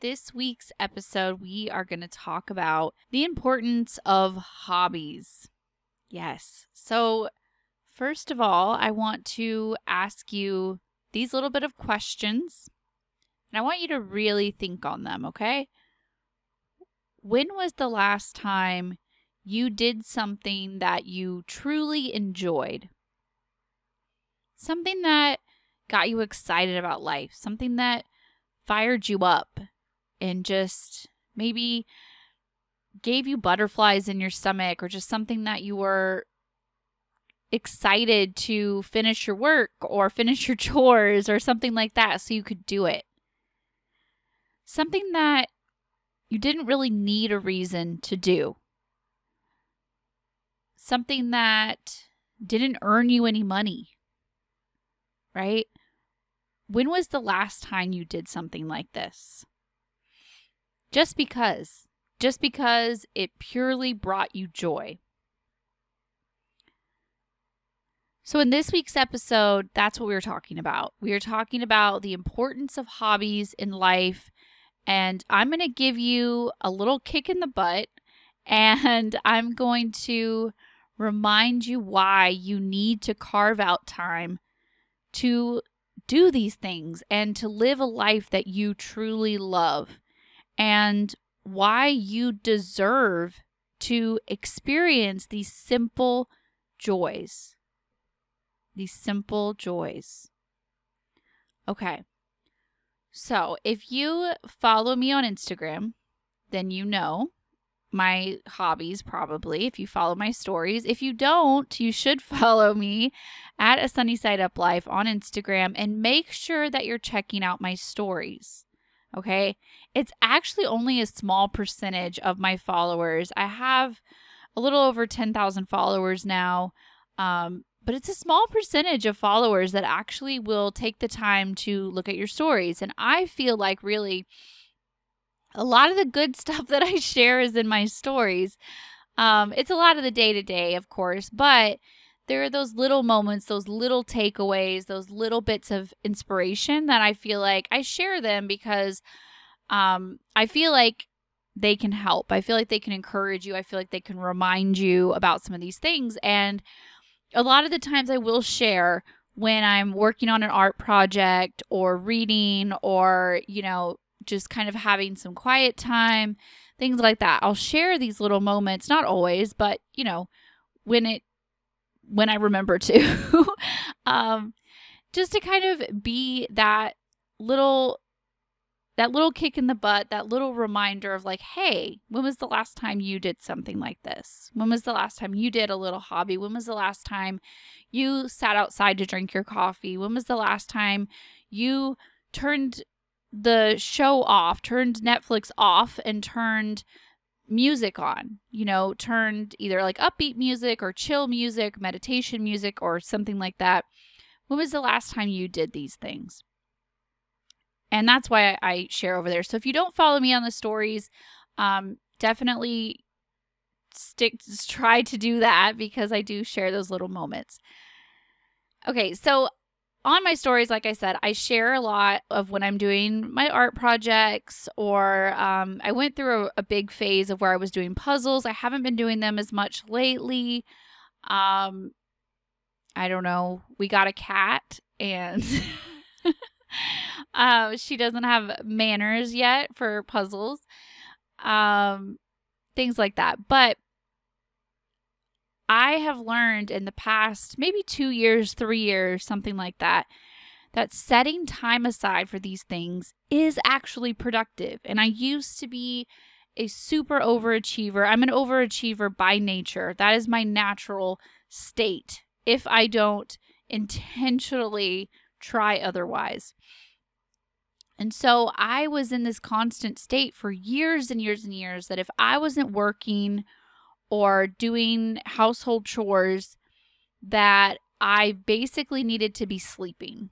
this week's episode, we are going to talk about the importance of hobbies. Yes. So, first of all, I want to ask you these little bit of questions, and I want you to really think on them, okay? When was the last time you did something that you truly enjoyed? Something that got you excited about life, something that fired you up and just maybe gave you butterflies in your stomach or just something that you were excited to finish your work or finish your chores or something like that so you could do it. Something that you didn't really need a reason to do. Something that didn't earn you any money. Right? When was the last time you did something like this? Just because. Just because it purely brought you joy. So, in this week's episode, that's what we were talking about. We are talking about the importance of hobbies in life. And I'm going to give you a little kick in the butt. And I'm going to remind you why you need to carve out time to do these things and to live a life that you truly love and why you deserve to experience these simple joys. These simple joys. Okay. So, if you follow me on Instagram, then you know my hobbies probably if you follow my stories. If you don't, you should follow me at a sunny side up life on Instagram and make sure that you're checking out my stories. Okay? It's actually only a small percentage of my followers. I have a little over 10,000 followers now. Um, but it's a small percentage of followers that actually will take the time to look at your stories. And I feel like really a lot of the good stuff that I share is in my stories. Um, it's a lot of the day to day, of course, but there are those little moments, those little takeaways, those little bits of inspiration that I feel like I share them because um, I feel like they can help. I feel like they can encourage you. I feel like they can remind you about some of these things. And a lot of the times I will share when I'm working on an art project or reading or, you know, just kind of having some quiet time, things like that. I'll share these little moments, not always, but you know, when it when I remember to. um just to kind of be that little that little kick in the butt, that little reminder of like, hey, when was the last time you did something like this? When was the last time you did a little hobby? When was the last time you sat outside to drink your coffee? When was the last time you turned the show off, turned Netflix off, and turned music on. You know, turned either like upbeat music or chill music, meditation music, or something like that. When was the last time you did these things? And that's why I share over there. So if you don't follow me on the stories, um, definitely stick try to do that because I do share those little moments. Okay, so on my stories, like I said, I share a lot of when I'm doing my art projects, or um, I went through a, a, big phase of where I was doing puzzles. I haven't been doing them as much lately. Um, I don't know. We got a cat, and uh, she doesn't have manners yet for puzzles, um, things like that. But I have learned in the past maybe two years, three years, something like that, that setting time aside for these things is actually productive. And I used to be a super overachiever. I'm an overachiever by nature. That is my natural state if I don't intentionally try otherwise. And so I was in this constant state for years and years and years that if I wasn't working or doing household chores, that I basically needed to be sleeping.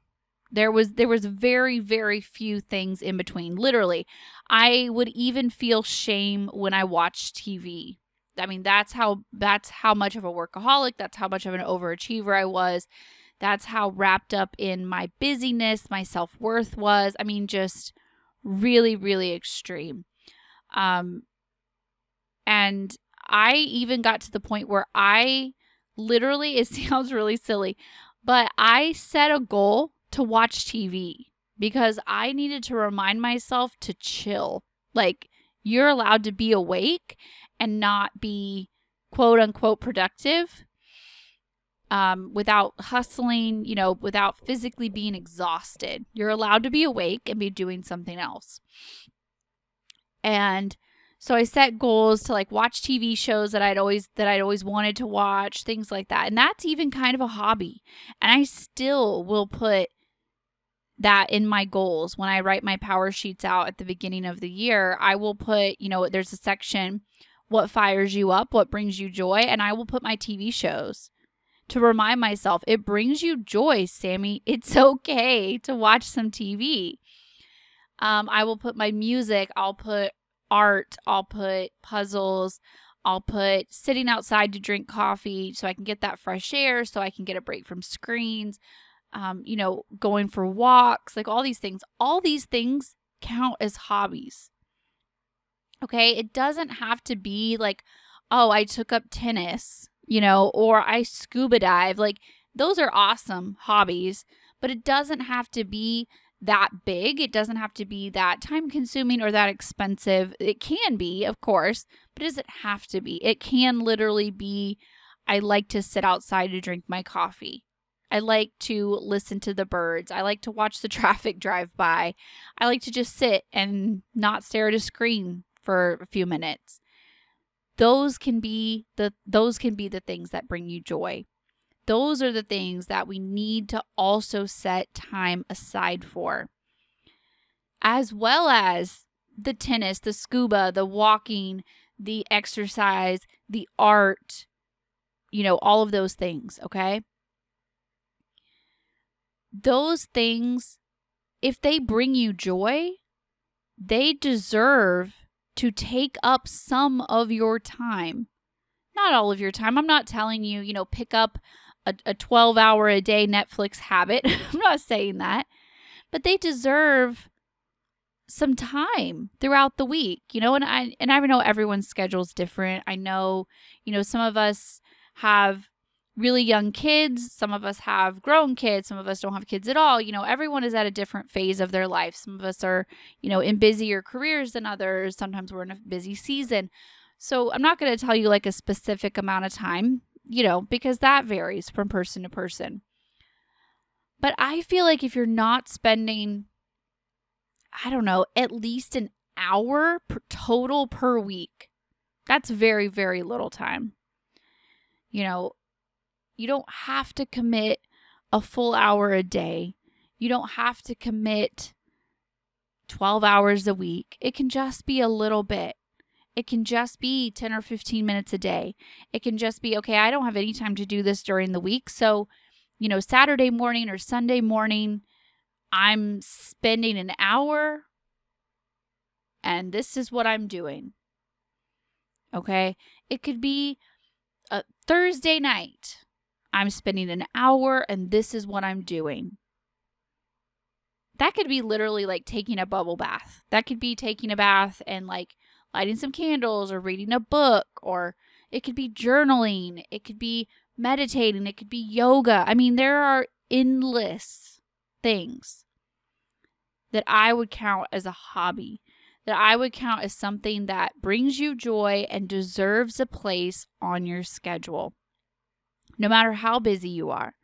There was there was very very few things in between. Literally, I would even feel shame when I watched TV. I mean, that's how that's how much of a workaholic, that's how much of an overachiever I was. That's how wrapped up in my busyness, my self-worth was. I mean, just really really extreme. Um and I even got to the point where I literally it sounds really silly, but I set a goal to watch TV because I needed to remind myself to chill. Like, you're allowed to be awake and not be quote unquote productive um, without hustling, you know, without physically being exhausted. You're allowed to be awake and be doing something else. And so I set goals to like watch TV shows that I'd always that I'd always wanted to watch, things like that. And that's even kind of a hobby. And I still will put that in my goals when I write my power sheets out at the beginning of the year. I will put, you know, there's a section what fires you up, what brings you joy, and I will put my TV shows to remind myself it brings you joy, Sami. It's okay to watch some TV. Um, I will put my music, I'll put art, I'll put puzzles, I'll put sitting outside to drink coffee so I can get that fresh air, so I can get a break from screens um, you know, going for walks, like all these things. All these things count as hobbies. Okay. It doesn't have to be like, oh, I took up tennis, you know, or I scuba dive. Like, those are awesome hobbies, but it doesn't have to be that big. It doesn't have to be that time consuming or that expensive. It can be, of course, but does it have to be? It can literally be I like to sit outside to drink my coffee. I like to listen to the birds. I like to watch the traffic drive by. I like to just sit and not stare at a screen for a few minutes. Those can be the those can be the things that bring you joy. Those are the things that we need to also set time aside for. As well as the tennis, the scuba, the walking, the exercise, the art, you know, all of those things, okay? those things, if they bring you joy, they deserve to take up some of your time. Not all of your time. I'm not telling you, you know, pick up a, a 12 hour a day Netflix habit. I'm not saying that. But they deserve some time throughout the week, you know, and I and I know everyone's schedule is different. I know, you know, some of us have really young kids. Some of us have grown kids. Some of us don't have kids at all. You know, everyone is at a different phase of their life. Some of us are, you know, in busier careers than others. Sometimes we're in a busy season. So I'm not going to tell you like a specific amount of time, you know, because that varies from person to person. But I feel like if you're not spending, I don't know, at least an hour per total per week, that's very, very little time. You know, you don't have to commit a full hour a day. You don't have to commit 12 hours a week. It can just be a little bit. It can just be 10 or 15 minutes a day. It can just be, okay, I don't have any time to do this during the week. So, you know, Saturday morning or Sunday morning, I'm spending an hour and this is what I'm doing. Okay. It could be a Thursday night. I'm spending an hour and this is what I'm doing. That could be literally like taking a bubble bath. That could be taking a bath and like lighting some candles or reading a book or it could be journaling, it could be meditating, it could be yoga. I mean, there are endless things that I would count as a hobby, that I would count as something that brings you joy and deserves a place on your schedule no matter how busy you are.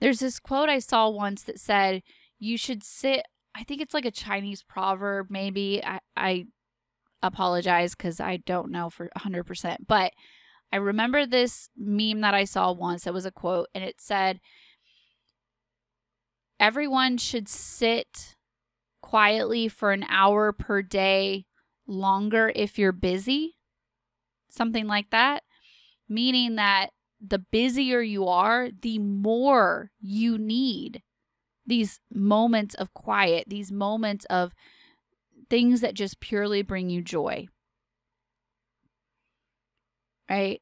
There's this quote I saw once that said, You should sit, I think it's like a Chinese proverb, maybe. I, I apologize because I don't know for 100%. But I remember this meme that I saw once. that was a quote, and it said, Everyone should sit quietly for an hour per day longer if you're busy, something like that, meaning that the busier you are, the more you need these moments of quiet, these moments of things that just purely bring you joy. Right?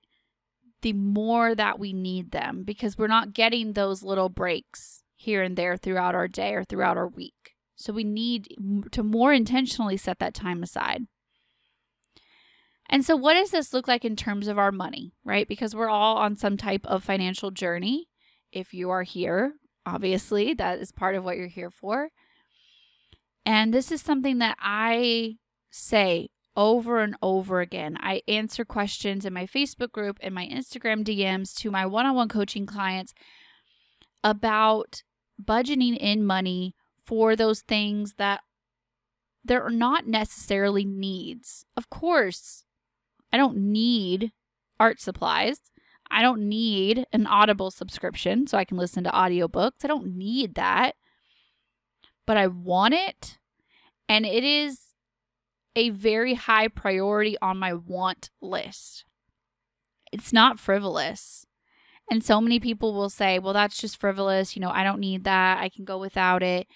The more that we need them because we're not getting those little breaks here and there throughout our day or throughout our week. So we need to more intentionally set that time aside. And so, what does this look like in terms of our money, right? Because we're all on some type of financial journey. If you are here, obviously, that is part of what you're here for. And this is something that I say over and over again. I answer questions in my Facebook group and my Instagram DMs to my one on one coaching clients about budgeting in money for those things that they're not necessarily needs. Of course, I don't need art supplies. I don't need an Audible subscription so I can listen to audiobooks. I don't need that. But I want it. And it is a very high priority on my want list. It's not frivolous. And so many people will say, well, that's just frivolous. You know, I don't need that. I can go without it.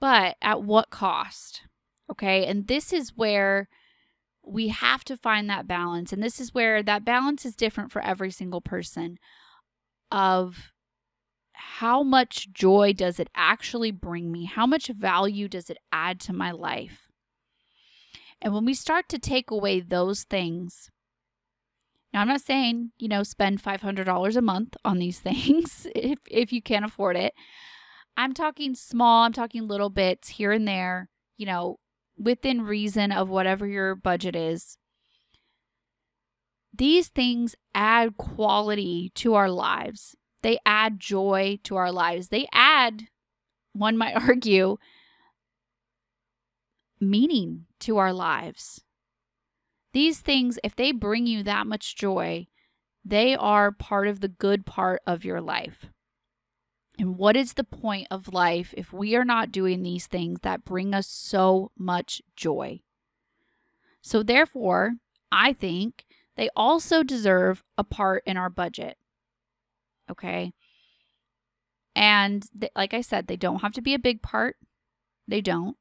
But at what cost? Okay. And this is where we have to find that balance. And this is where that balance is different for every single person of how much joy does it actually bring me? How much value does it add to my life? And when we start to take away those things, now I'm not saying, you know, spend $500 a month on these things if if you can't afford it. I'm talking small, I'm talking little bits here and there, you know, within reason of whatever your budget is. These things add quality to our lives. They add joy to our lives. They add, one might argue, meaning to our lives. These things, if they bring you that much joy, they are part of the good part of your life. And what is the point of life if we are not doing these things that bring us so much joy? So, therefore, I think they also deserve a part in our budget. Okay. And th- like I said, they don't have to be a big part. They don't.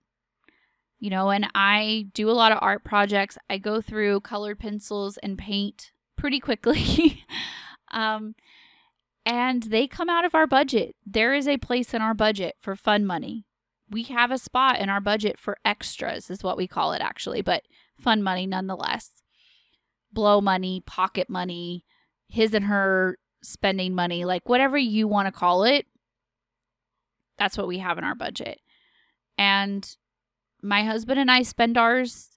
You know, and I do a lot of art projects. I go through colored pencils and paint pretty quickly. um, and they come out of our budget. There is a place in our budget for fun money. We have a spot in our budget for extras, is what we call it actually, but fun money nonetheless. Blow money, pocket money, his and her spending money, like whatever you want to call it. That's what we have in our budget. And my husband and I spend ours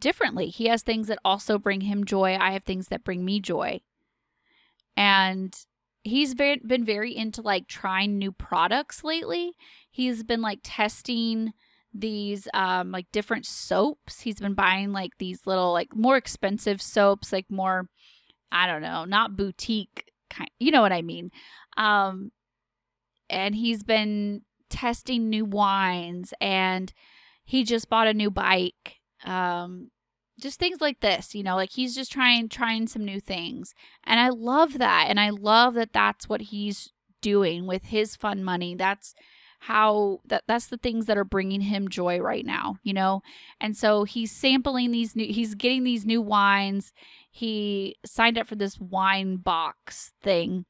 differently. He has things that also bring him joy. I have things that bring me joy. And he's very, been very into like trying new products lately. He's been like testing these um like different soaps. He's been buying like these little like more expensive soaps, like more I don't know, not boutique kind. You know what I mean? Um and he's been testing new wines and he just bought a new bike. Um just things like this you know like he's just trying trying some new things and i love that and i love that that's what he's doing with his fun money that's how that that's the things that are bringing him joy right now you know and so he's sampling these new he's getting these new wines he signed up for this wine box thing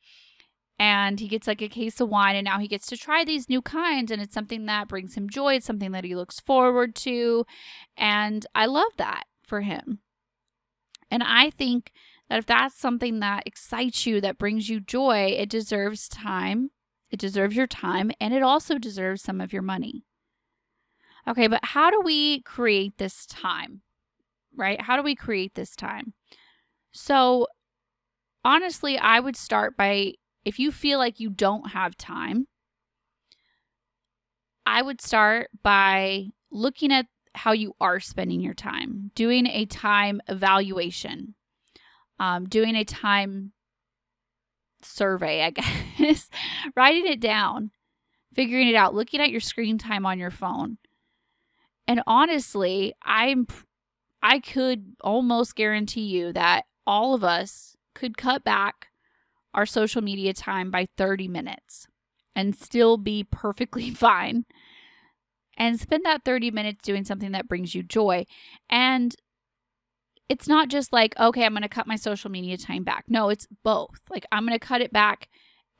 and he gets like a case of wine and now he gets to try these new kinds and it's something that brings him joy it's something that he looks forward to and i love that for him. And I think that if that's something that excites you, that brings you joy, it deserves time. It deserves your time and it also deserves some of your money. Okay, but how do we create this time? Right? How do we create this time? So, honestly, I would start by if you feel like you don't have time, I would start by looking at how you are spending your time, doing a time evaluation, um, doing a time survey, I guess, writing it down, figuring it out, looking at your screen time on your phone. And honestly, I'm I could almost guarantee you that all of us could cut back our social media time by 30 minutes and still be perfectly fine and spend that 30 minutes doing something that brings you joy. And it's not just like, okay, I'm going to cut my social media time back. No, it's both. Like, I'm going to cut it back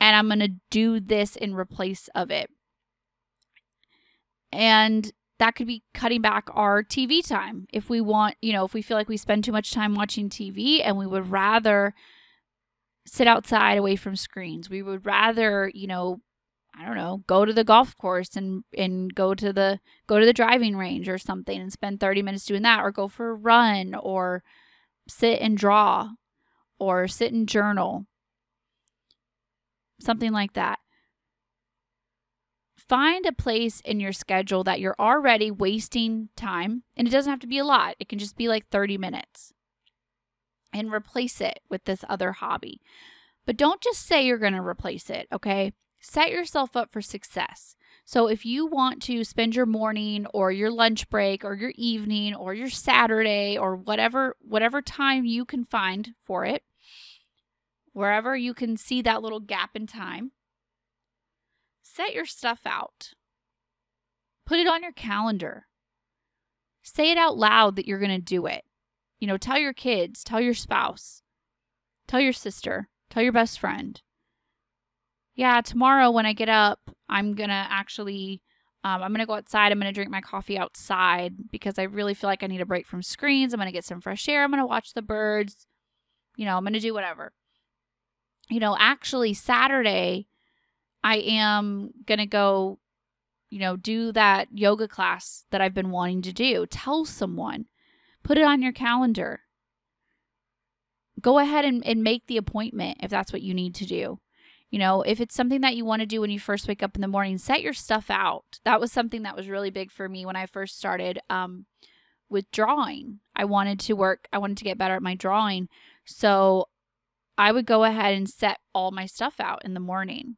and I'm going to do this in replace of it. And that could be cutting back our TV time. If we want, you know, if we feel like we spend too much time watching TV and we would rather sit outside away from screens, we would rather, you know, I don't know, go to the golf course and and go to the go to the driving range or something and spend 30 minutes doing that or go for a run or sit and draw or sit and journal. Something like that. Find a place in your schedule that you're already wasting time, and it doesn't have to be a lot. It can just be like 30 minutes. And replace it with this other hobby. But don't just say you're going to replace it, okay? Set yourself up for success. So if you want to spend your morning or your lunch break or your evening or your Saturday or whatever whatever time you can find for it, wherever you can see that little gap in time, set your stuff out. Put it on your calendar. Say it out loud that you're going to do it. You know, tell your kids, tell your spouse, tell your sister, tell your best friend yeah, tomorrow when I get up, I'm going to actually um, I'm going to go outside. I'm going to drink my coffee outside because I really feel like I need a break from screens. I'm going to get some fresh air. I'm going to watch the birds. You know, I'm going to do whatever. You know, actually, Saturday, I am going to go, you know, do that yoga class that I've been wanting to do. Tell someone, put it on your calendar. Go ahead and, and make the appointment if that's what you need to do. You know, if it's something that you want to do when you first wake up in the morning, set your stuff out. That was something that was really big for me when I first started um, with drawing. I wanted to work, I wanted to get better at my drawing. So I would go ahead and set all my stuff out in the morning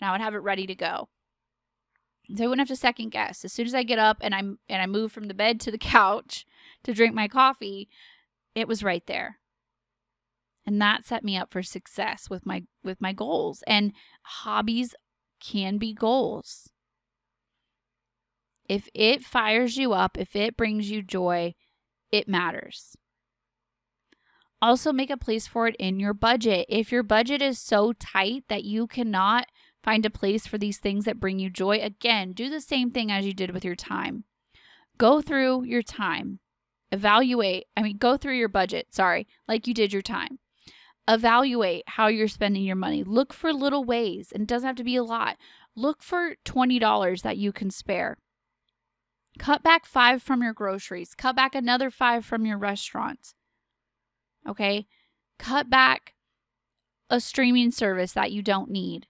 and I would have it ready to go. So I wouldn't have to second guess. As soon as I get up and I'm and I move from the bed to the couch to drink my coffee, it was right there and that set me up for success with my with my goals and hobbies can be goals. If it fires you up if it brings you joy it matters. Also make a place for it in your budget. If your budget is so tight that you cannot find a place for these things that bring you joy again do the same thing as you did with your time. Go through your time. Evaluate i mean go through your budget sorry like you did your time evaluate how you're spending your money. Look for little ways, and it doesn't have to be a lot. Look for $20 that you can spare. Cut back five from your groceries, cut back another five from your restaurants. Okay? Cut back a streaming service that you don't need.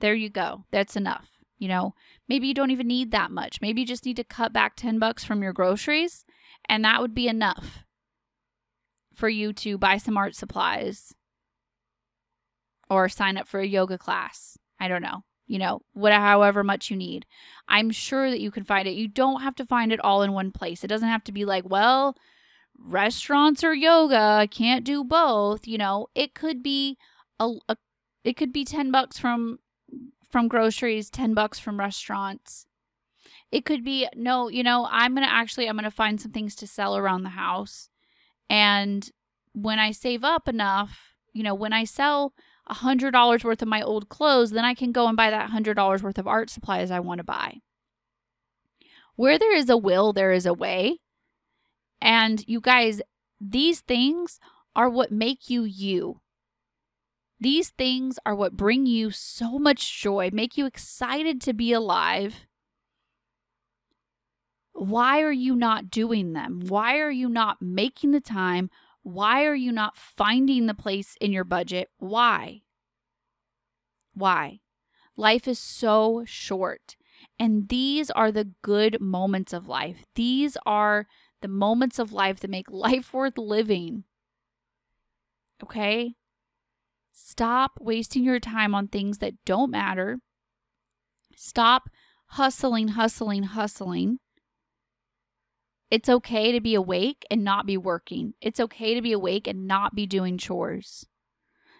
There you go. That's enough. You know, maybe you don't even need that much. Maybe you just need to cut back 10 bucks from your groceries, and that would be enough for you to buy some art supplies or sign up for a yoga class. I don't know. You know, whatever however much you need. I'm sure that you can find it. You don't have to find it all in one place. It doesn't have to be like, well, restaurants or yoga, I can't do both, you know. It could be a, a it could be 10 bucks from from groceries, 10 bucks from restaurants. It could be no, you know, I'm going to actually I'm going to find some things to sell around the house. And when I save up enough, you know, when I sell $100 worth of my old clothes, then I can go and buy that $100 worth of art supplies I want to buy. Where there is a will, there is a way. And you guys, these things are what make you you. These things are what bring you so much joy, make you excited to be alive. Why are you not doing them? Why are you not making the time? Why are you not finding the place in your budget? Why? Why? Life is so short. And these are the good moments of life. These are the moments of life that make life worth living. Okay? Stop wasting your time on things that don't matter. Stop hustling, hustling, hustling. It's okay to be awake and not be working. It's okay to be awake and not be doing chores.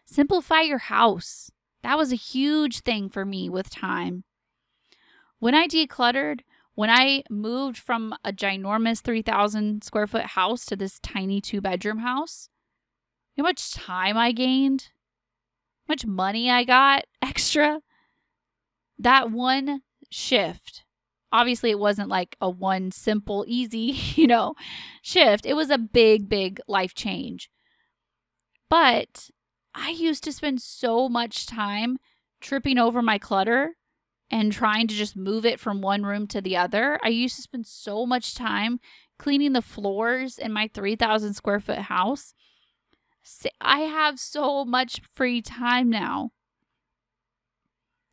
Simplify your house. That was a huge thing for me with time. When I decluttered, when I moved from a ginormous 3,000 square foot house to this tiny two bedroom house, how much time I gained, how much money I got extra. That one shift, obviously, it wasn't like a one simple, easy, you know, shift. It was a big, big life change. But I used to spend so much time tripping over my clutter and trying to just move it from one room to the other. I used to spend so much time cleaning the floors in my 3,000 square foot house. I have so much free time now.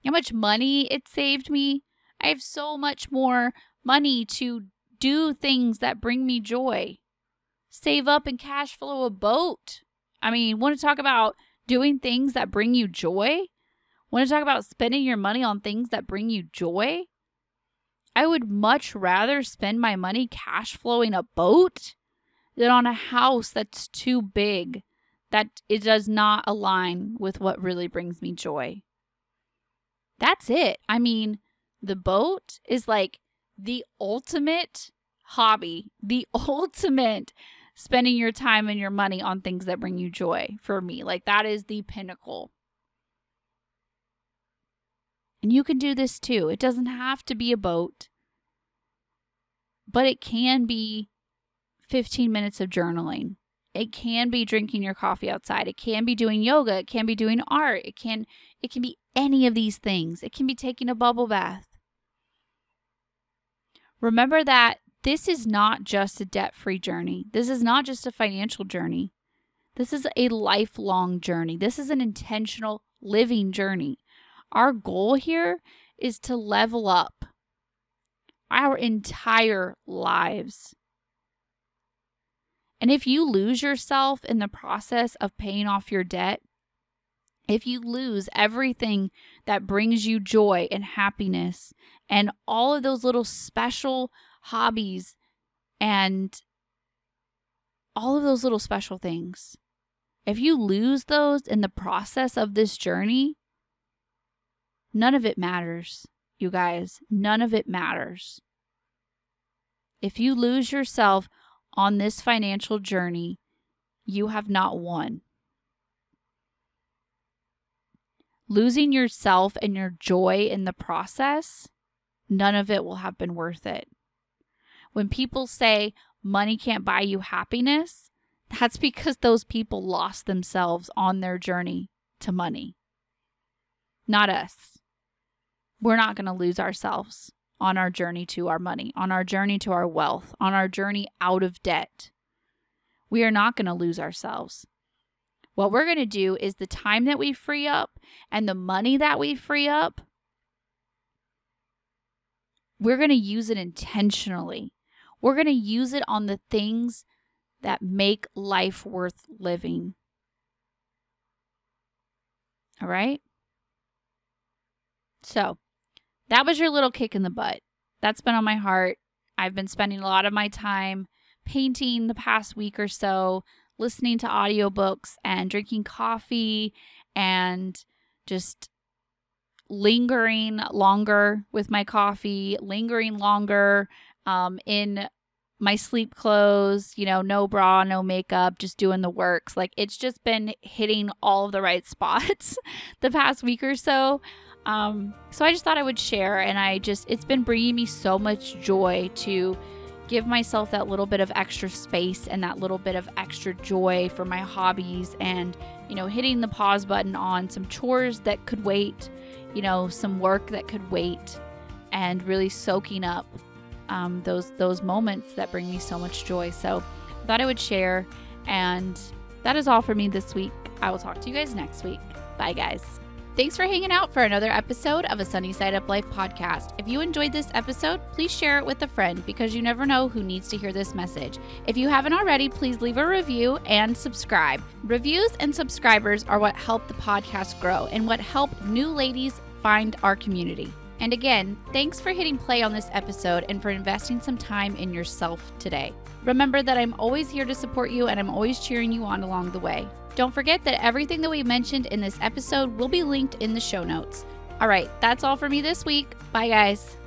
How much money it saved me. I have so much more money to do things that bring me joy. Save up and cash flow a boat. I mean, want to talk about doing things that bring you joy? Want to talk about spending your money on things that bring you joy? I would much rather spend my money cash flowing a boat than on a house that's too big, that it does not align with what really brings me joy. That's it. I mean, the boat is like the ultimate hobby, the ultimate spending your time and your money on things that bring you joy for me. Like, that is the pinnacle. And you can do this too. It doesn't have to be a boat, but it can be 15 minutes of journaling. It can be drinking your coffee outside. It can be doing yoga. It can be doing art. It can it can be any of these things. It can be taking a bubble bath. Remember that this is not just a debt-free journey. This is not just a financial journey. This is a lifelong journey. This is an intentional living journey. Our goal here is to level up our entire lives. And if you lose yourself in the process of paying off your debt, if you lose everything that brings you joy and happiness and all of those little special hobbies and all of those little special things, if you lose those in the process of this journey, None of it matters, you guys. None of it matters. If you lose yourself on this financial journey, you have not won. Losing yourself and your joy in the process, none of it will have been worth it. When people say money can't buy you happiness, that's because those people lost themselves on their journey to money. Not us we're not going to lose ourselves on our journey to our money, on our journey to our wealth, on our journey out of debt. We are not going to lose ourselves. What we're going to do is the time that we free up and the money that we free up, we're going to use it intentionally. We're going to use it on the things that make life worth living. All right? So, that was your little kick in the butt. That's been on my heart. I've been spending a lot of my time painting the past week or so, listening to audiobooks and drinking coffee and just lingering longer with my coffee, lingering longer um, in my sleep clothes, you know, no bra, no makeup, just doing the works. Like it's just been hitting all of the right spots the past week or so. Um, so I just thought I would share, and I just, it's been bringing me so much joy to give myself that little bit of extra space and that little bit of extra joy for my hobbies and, you know, hitting the pause button on some chores that could wait, you know, some work that could wait, and really soaking up um, those those moments that bring me so much joy. So I thought I would share, and that is all for me this week. I will talk to you guys next week. Bye, guys. Thanks for hanging out for another episode of a Sunny Side Up Life podcast. If you enjoyed this episode, please share it with a friend because you never know who needs to hear this message. If you haven't already, please leave a review and subscribe. Reviews and subscribers are what help the podcast grow and what help new ladies find our community. And again, thanks for hitting play on this episode and for investing some time in yourself today. Remember that I'm always here to support you and I'm always cheering you on along the way. Don't forget that everything that we mentioned in this episode will be linked in the show notes. All right, that's all for me this week. Bye, guys.